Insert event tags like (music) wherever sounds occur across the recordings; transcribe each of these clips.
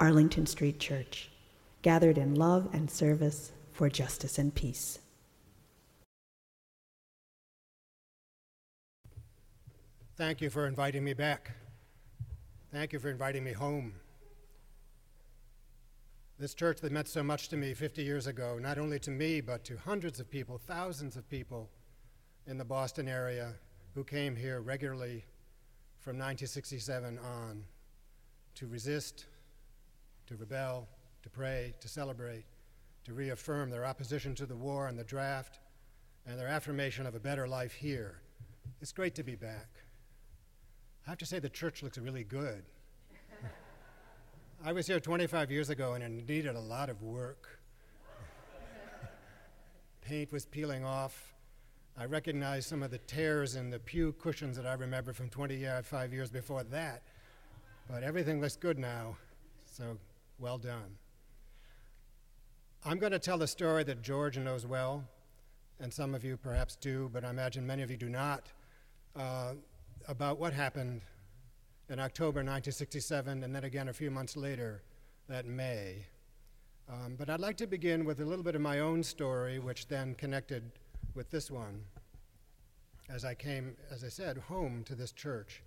Arlington Street Church, gathered in love and service for justice and peace. Thank you for inviting me back. Thank you for inviting me home. This church that meant so much to me 50 years ago, not only to me, but to hundreds of people, thousands of people in the Boston area who came here regularly from 1967 on to resist to rebel, to pray, to celebrate, to reaffirm their opposition to the war and the draft, and their affirmation of a better life here. It's great to be back. I have to say, the church looks really good. I was here 25 years ago and it needed a lot of work. Paint was peeling off. I recognized some of the tears in the pew cushions that I remember from 25 uh, years before that. But everything looks good now. So well done. I'm going to tell a story that George knows well, and some of you perhaps do, but I imagine many of you do not, uh, about what happened in October 1967, and then again a few months later, that May. Um, but I'd like to begin with a little bit of my own story, which then connected with this one as I came, as I said, home to this church.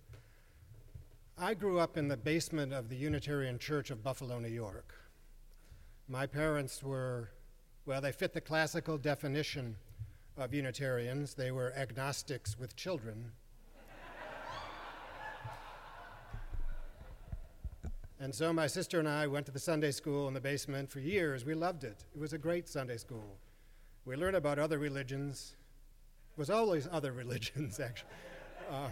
I grew up in the basement of the Unitarian Church of Buffalo, New York. My parents were, well, they fit the classical definition of Unitarians. They were agnostics with children. and so my sister and I went to the Sunday school in the basement for years. We loved it. It was a great Sunday school. We learned about other religions. It was always other (laughs) religions, actually. Uh,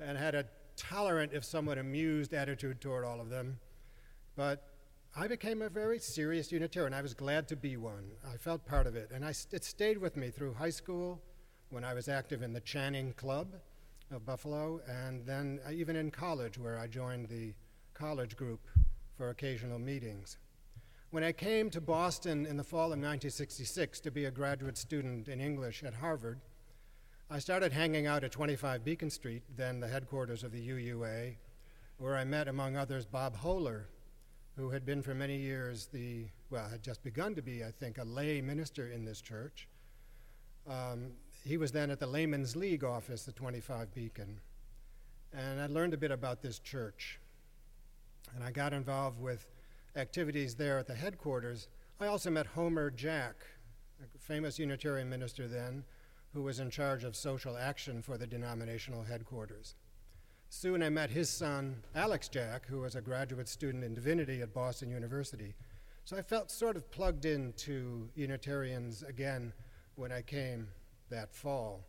and had a tolerant, if somewhat amused, attitude toward all of them. But I became a very serious Unitarian. I was glad to be one. I felt part of it. And I, it stayed with me through high school when I was active in the Channing Club of Buffalo, and then uh, even in college, where I joined the college group for occasional meetings. When I came to Boston in the fall of 1966 to be a graduate student in English at Harvard, I started hanging out at 25 Beacon Street, then the headquarters of the UUA, where I met, among others, Bob Hohler, who had been for many years the, well, had just begun to be, I think, a lay minister in this church. Um, he was then at the Layman's League office at 25 Beacon. And I learned a bit about this church. And I got involved with activities there at the headquarters. I also met Homer Jack, a famous Unitarian minister then, who was in charge of social action for the denominational headquarters. Soon I met his son, Alex Jack, who was a graduate student in divinity at Boston University. So I felt sort of plugged into Unitarians again when I came that fall.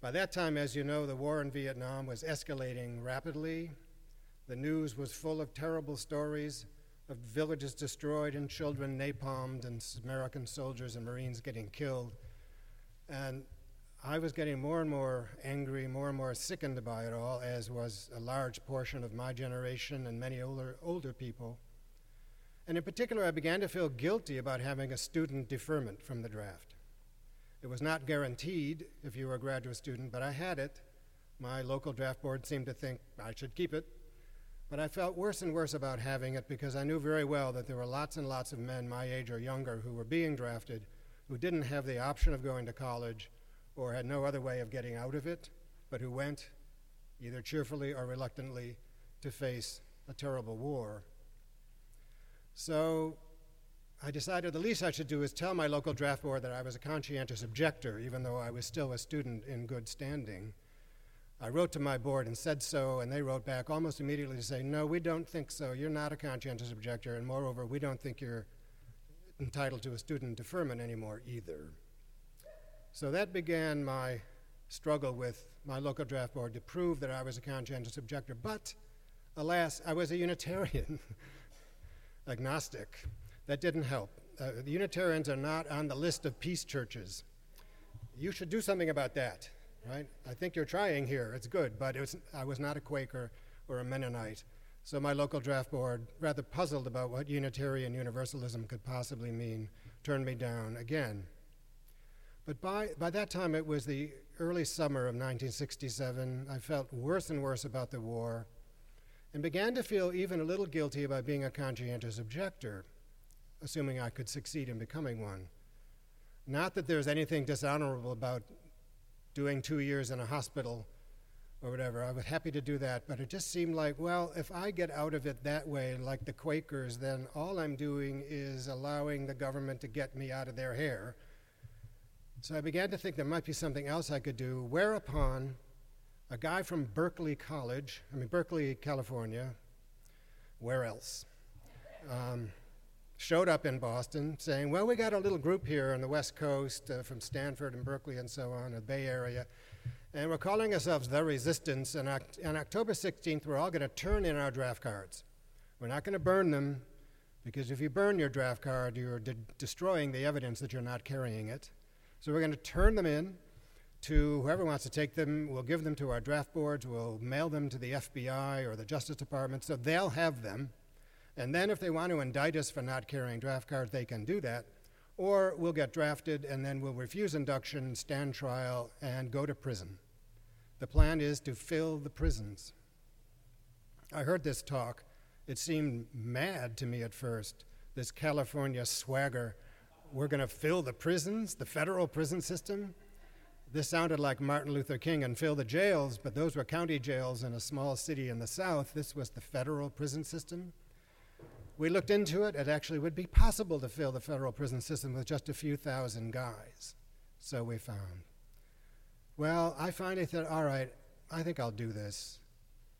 By that time, as you know, the war in Vietnam was escalating rapidly. The news was full of terrible stories of villages destroyed and children napalmed and American soldiers and Marines getting killed. And I was getting more and more angry, more and more sickened by it all, as was a large portion of my generation and many older, older people. And in particular, I began to feel guilty about having a student deferment from the draft. It was not guaranteed if you were a graduate student, but I had it. My local draft board seemed to think I should keep it. But I felt worse and worse about having it because I knew very well that there were lots and lots of men my age or younger who were being drafted who didn't have the option of going to college or had no other way of getting out of it, but who went, either cheerfully or reluctantly, to face a terrible war. So I decided the least I should do is tell my local draft board that I was a conscientious objector, even though I was still a student in good standing. I wrote to my board and said so, and they wrote back almost immediately to say, No, we don't think so. You're not a conscientious objector, and moreover, we don't think you're entitled to a student deferment anymore either. So that began my struggle with my local draft board to prove that I was a conscientious objector. But Alas, I was a Unitarian, (laughs) agnostic. That didn't help. Uh, the Unitarians are not on the list of peace churches. You should do something about that, right? I think you're trying here. It's good, but it was, I was not a Quaker or a Mennonite. So my local draft board, rather puzzled about what Unitarian Universalism could possibly mean, turned me down again. But by, by that time, it was the early summer of 1967. I felt worse and worse about the war and began to feel even a little guilty about being a conscientious objector, assuming I could succeed in becoming one. Not that there's anything dishonorable about doing two years in a hospital or whatever. I was happy to do that, but it just seemed like, well, if I get out of it that way, like the Quakers, then all I'm doing is allowing the government to get me out of their hair. So I began to think there might be something else I could do, whereupon a guy from Berkeley College, I mean, Berkeley, California, where else? Um, showed up in Boston saying, Well, we got a little group here on the West Coast uh, from Stanford and Berkeley and so on, the Bay Area, and we're calling ourselves The Resistance. And on October 16th, we're all going to turn in our draft cards. We're not going to burn them, because if you burn your draft card, you're de- destroying the evidence that you're not carrying it. So we're going to turn them in to whoever wants to take them. We'll give them to our draft boards. We'll mail them to the FBI or the Justice Department so they'll have them. And then if they want to indict us for not carrying draft cards, they can do that. Or we'll get drafted and then we'll refuse induction, stand trial, and go to prison. The plan is to fill the prisons. I heard this talk. It seemed mad to me at first, this California swagger. We're going to fill the prisons, the federal prison system. This sounded like Martin Luther King and fill the jails, but those were county jails in a small city in the South. This was the federal prison system. We looked into it. It actually would be possible to fill the federal prison system with just a few thousand guys. So we found. Well, I finally thought, all right, I think I'll do this.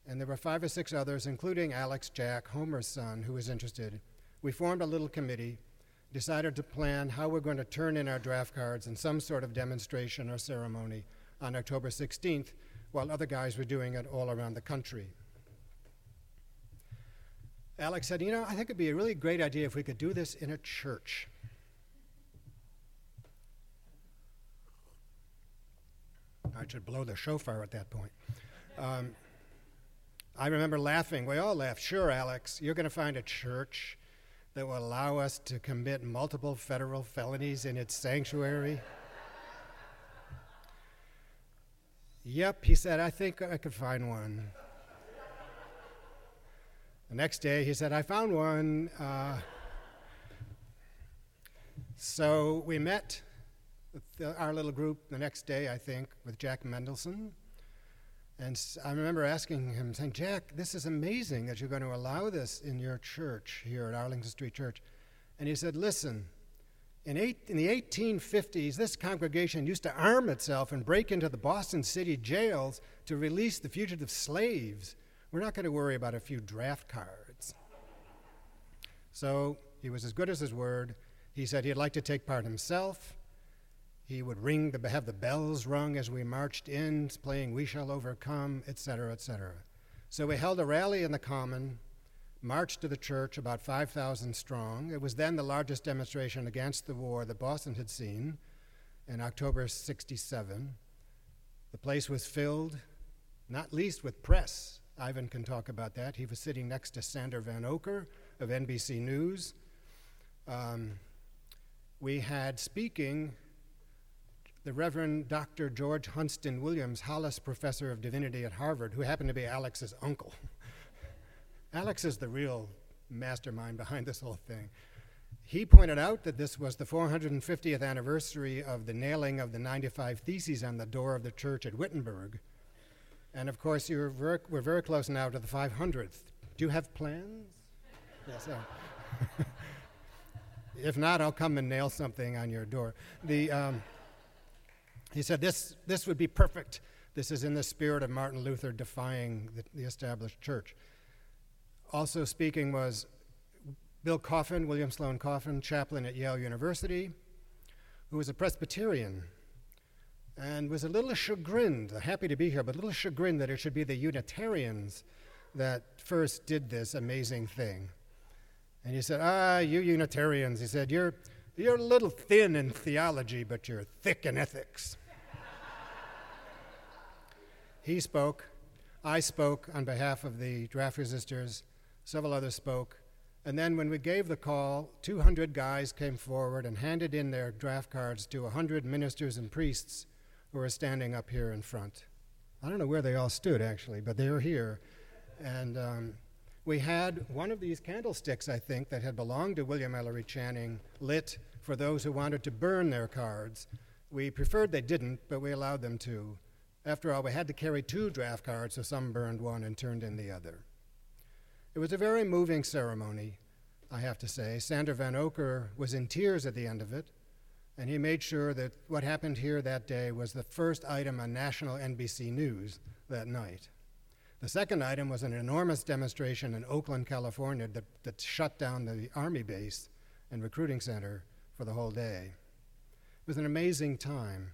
And there were five or six others, including Alex Jack, Homer's son, who was interested. We formed a little committee decided to plan how we're going to turn in our draft cards in some sort of demonstration or ceremony on October 16th, while other guys were doing it all around the country. Alex said, You know, I think it'd be a really great idea if we could do this in a church. I should blow the shofar at that point. Um, I remember laughing. We all laughed. Sure, Alex, you're going to find a church that will allow us to commit multiple federal felonies in its sanctuary? yep, he said, I think I could find one. The next day, he said, I found one. Uh, so we met the, our little group the next day, I think, with Jack Mendelsohn and I remember asking him, saying, Jack, this is amazing that you're going to allow this in your church here at Arlington Street Church. And he said, Listen, in, eight, in the 1850s, this congregation used to arm itself and break into the Boston City jails to release the fugitive slaves. We're not going to worry about a few draft cards. So he was as good as his word. He said he'd like to take part himself. He would ring the, have the bells rung as we marched in, playing "We Shall Overcome," etc., etc. So we held a rally in the Common, marched to the church, about 5,000 strong. It was then the largest demonstration against the war that Boston had seen in October 67. The place was filled, not least with press. Ivan can talk about that. He was sitting next to Sander Vanocur of NBC News. Um, we had speaking the Reverend Dr. George Huntston Williams, Hollis Professor of Divinity at Harvard, who happened to be Alex's uncle. Alex is the real mastermind behind this whole thing. He pointed out that this was the 450th anniversary of the nailing of the 95 Theses on the door of the church at Wittenberg. And of course, very, we're very close now to the 500th. Do you have plans? yes, sir. (laughs) if not, I'll come and nail something on your door. The. Um, he said this, this would be perfect. This is in the spirit of Martin Luther defying the, the established church. Also speaking was Bill Coffin, William Sloane Coffin, chaplain at Yale University, who was a Presbyterian and was a little chagrined, happy to be here, but a little chagrined that it should be the Unitarians that first did this amazing thing. And he said, Ah, you Unitarians, he said, you're, you're a little thin in theology, but you're thick in ethics. He spoke. I spoke on behalf of the draft resistors. Several others spoke. And then when we gave the call, 200 guys came forward and handed in their draft cards to 100 ministers and priests who were standing up here in front. I don't know where they all stood, actually, but they were here. And um, we had one of these candlesticks, I think, that had belonged to William Ellery Channing lit for those who wanted to burn their cards. We preferred they didn't, but we allowed them to. After all, we had to carry two draft cards, so some burned one and turned in the other. It was a very moving ceremony, I have to say. Sander Vanocur was in tears at the end of it, and he made sure that what happened here that day was the first item on national NBC News that night. The second item was an enormous demonstration in Oakland, California, that, that shut down the Army base and recruiting center for the whole day. It was an amazing time.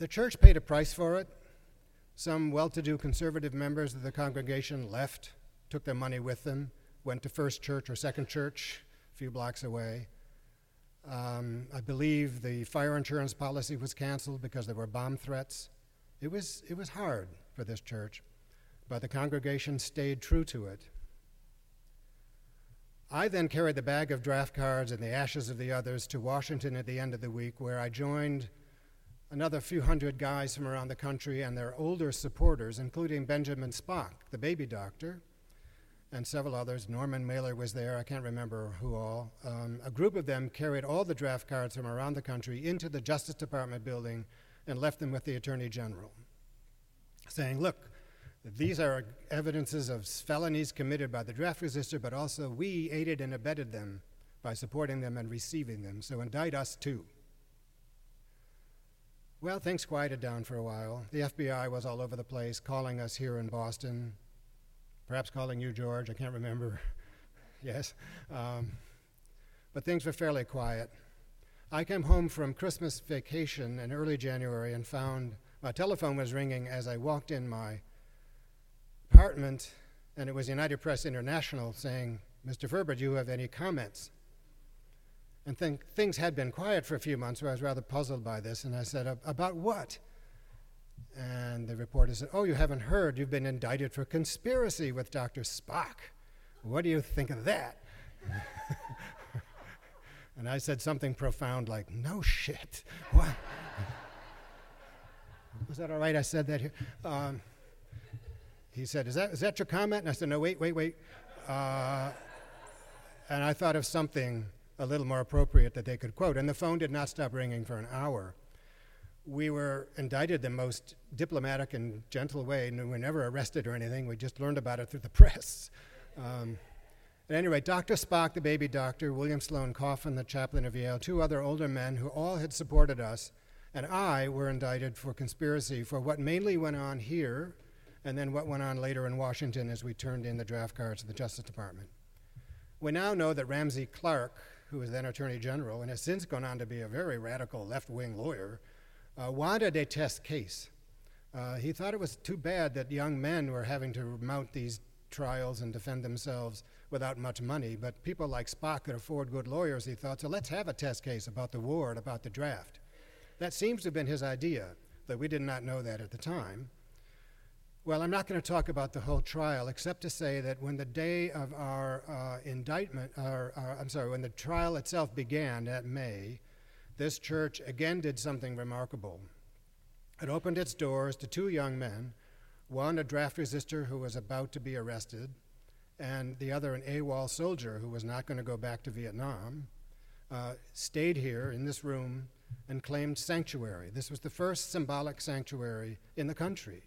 The church paid a price for it. Some well to do conservative members of the congregation left, took their money with them, went to First Church or Second Church a few blocks away. Um, I believe the fire insurance policy was canceled because there were bomb threats. It was, it was hard for this church, but the congregation stayed true to it. I then carried the bag of draft cards and the ashes of the others to Washington at the end of the week, where I joined another few hundred guys from around the country and their older supporters, including Benjamin Spock, the baby doctor, and several others. Norman Mailer was there, I can't remember who all. Um, a group of them carried all the draft cards from around the country into the Justice Department building and left them with the Attorney General, saying, Look, these are evidences of felonies committed by the draft resistor, but also we aided and abetted them by supporting them and receiving them, so indict us too. Well, things quieted down for a while. The FBI was all over the place, calling us here in Boston, perhaps calling you, George, I can't remember. (laughs) yes. Um, but things were fairly quiet. I came home from Christmas vacation in early January and found my telephone was ringing as I walked in my apartment, and it was United Press International saying, Mr. Ferber, do you have any comments? And think, things had been quiet for a few months, so I was rather puzzled by this. And I said, About what? And the reporter said, Oh, you haven't heard. You've been indicted for conspiracy with Dr. Spock. What do you think of that? (laughs) and I said something profound like, No shit. What? (laughs) Was that all right? I said that here. Um, he said, is that, is that your comment? And I said, No, wait, wait, wait. Uh, and I thought of something a little more appropriate that they could quote. And the phone did not stop ringing for an hour. We were indicted the most diplomatic and gentle way, and we were never arrested or anything. We just learned about it through the (laughs) press. Um, at any rate, Dr. Spock, the baby doctor, William Sloane Coffin, the chaplain of Yale, two other older men who all had supported us, and I were indicted for conspiracy for what mainly went on here and then what went on later in Washington as we turned in the draft cards to the Justice Department. We now know that Ramsey Clark, who was then Attorney General and has since gone on to be a very radical left wing lawyer, uh, wanted a test case. Uh, he thought it was too bad that young men were having to mount these trials and defend themselves without much money, but people like Spock could afford good lawyers, he thought, so let's have a test case about the war and about the draft. That seems to have been his idea, though we did not know that at the time. Well, I'm not going to talk about the whole trial, except to say that when the day of our uh, indictment, or, I'm sorry, when the trial itself began that May, this church again did something remarkable. It opened its doors to two young men, one a draft resistor who was about to be arrested, and the other an AWOL soldier who was not going to go back to Vietnam, uh, stayed here in this room and claimed sanctuary. This was the first symbolic sanctuary in the country.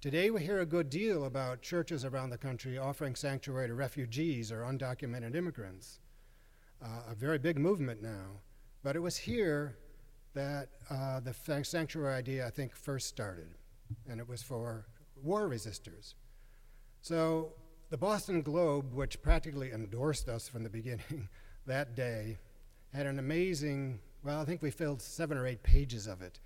Today, we hear a good deal about churches around the country offering sanctuary to refugees or undocumented immigrants. Uh, a very big movement now. But it was here that uh, the sanctuary idea, I think, first started, and it was for war resistors. So the Boston Globe, which practically endorsed us from the (laughs) beginning that day, had an amazing, well, I think we filled seven or eight pages of it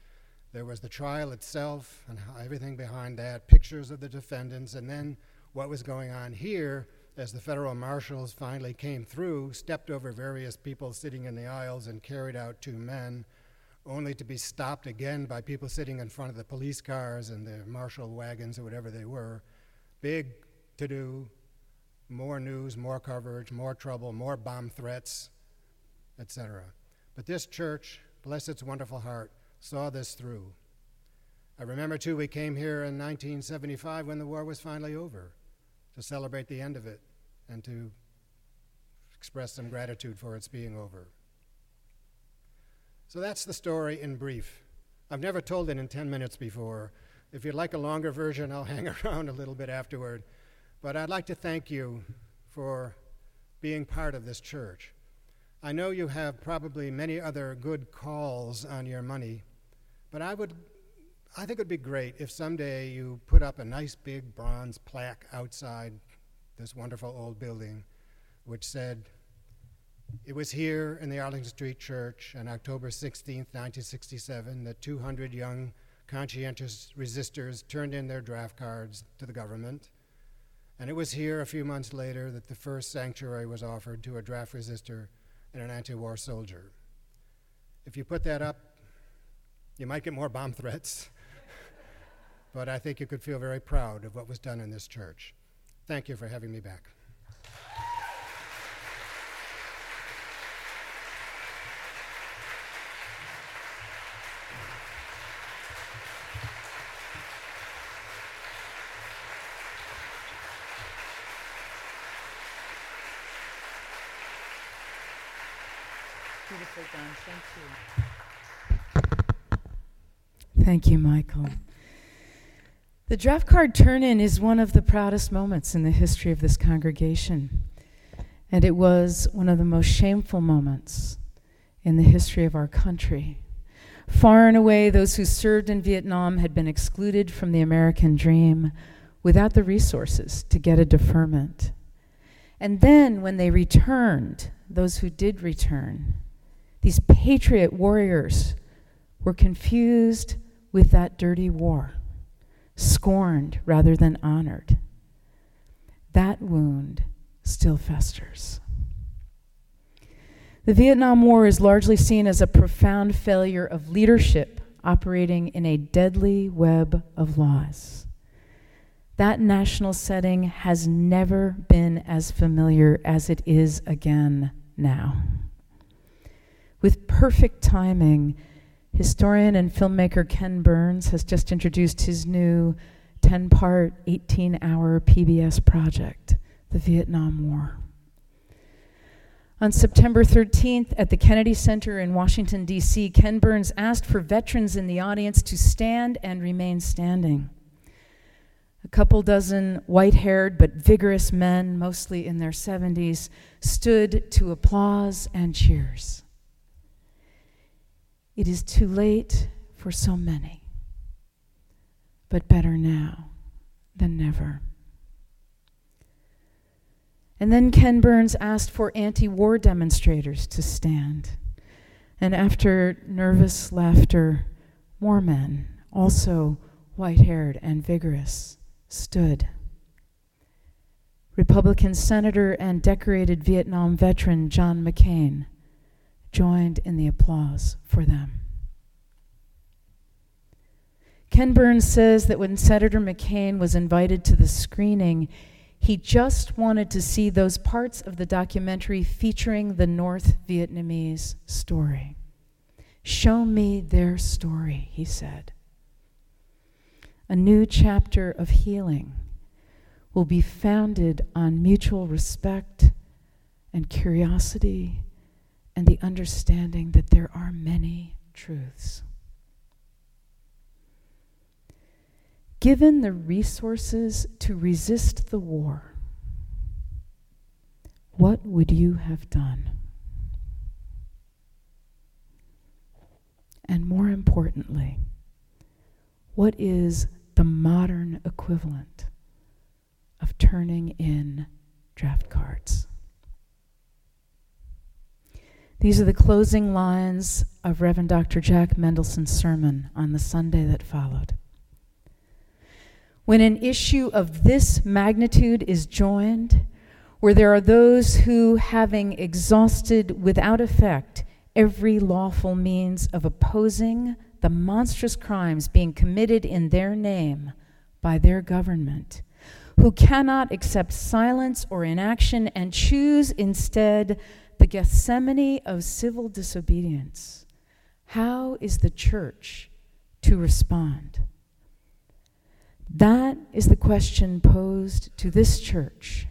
There was the trial itself and everything behind that, pictures of the defendants, and then what was going on here as the federal marshals finally came through, stepped over various people sitting in the aisles, and carried out two men, only to be stopped again by people sitting in front of the police cars and the marshal wagons or whatever they were. Big to do, more news, more coverage, more trouble, more bomb threats, etc. But this church, bless its wonderful heart, saw this through. I remember, too, we came here in 1975 when the war was finally over to celebrate the end of it and to express some gratitude for its being over. So that's the story in brief. I've never told it in 10 minutes before. If you'd like a longer version, I'll (laughs) hang around a little bit afterward. But I'd like to thank you for being part of this church. I know you have probably many other good calls on your money, but I would I think it would be great if someday you put up a nice big bronze plaque outside this wonderful old building which said, It was here in the Arlington Street Church on October 16, 1967, that 200 young conscientious resistors turned in their draft cards to the government. And it was here a few months later that the first sanctuary was offered to a draft resistor and an anti war soldier. If you put that up, you might get more bomb threats (laughs) but I think you could feel very proud of what was done in this church. Thank you for having me back. Beautifully done. Thank you. Michael. The draft card turn in is one of the proudest moments in the history of this congregation. And it was one of the most shameful moments in the history of our country. Far and away, those who served in Vietnam had been excluded from the American dream without the resources to get a deferment. And then, when they returned, those who did return, these patriot warriors were confused with that dirty war scorned rather than honored. That wound still festers. The Vietnam War is largely seen as a profound failure of leadership operating in a deadly web of laws. That national setting has never been as familiar as it is again now. With perfect timing, Historian and filmmaker Ken Burns has just introduced his new 10 part, 18 hour PBS project, The Vietnam War. On September 13th at the Kennedy Center in Washington, D.C., Ken Burns asked for veterans in the audience to stand and remain standing. A couple dozen white haired but vigorous men, mostly in their 70s, stood to applause and cheers. It is too late for so many, but better now than never. And then Ken Burns asked for anti war demonstrators to stand. And after nervous laughter, more men, also white haired and vigorous, stood. Republican Senator and decorated Vietnam veteran John McCain joined in the applause for them. Ken Burns says that when Senator McCain was invited to the screening, he just wanted to see those parts of the documentary featuring the North Vietnamese story. Show me their story, he said. A new chapter of healing will be founded on mutual respect and curiosity and the understanding that there are many truths. Given the resources to resist the war, what would you have done? And more importantly, what is the modern equivalent of turning in draft cards? These are the closing lines of Reverend Dr. Jack Mendelsohn's sermon on the Sunday that followed. When an issue of this magnitude is joined, where there are those who, having exhausted without effect every lawful means of opposing the monstrous crimes being committed in their name by their government, who cannot accept silence or inaction and choose instead the Gethsemane of civil disobedience, how is the church to respond? That is the question posed to this church.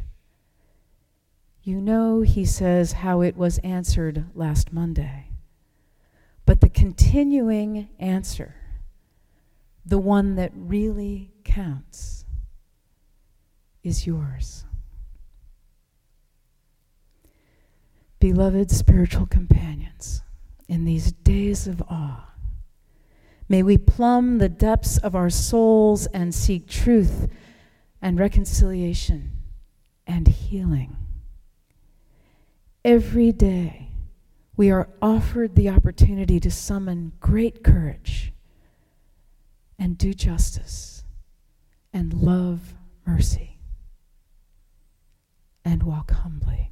You know, he says, how it was answered last Monday. But the continuing answer, the one that really counts, is yours. Beloved spiritual companions, in these days of awe, May we plumb the depths of our souls and seek truth and reconciliation and healing. Every day, we are offered the opportunity to summon great courage and do justice and love mercy and walk humbly.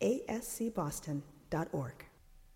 ascboston.org.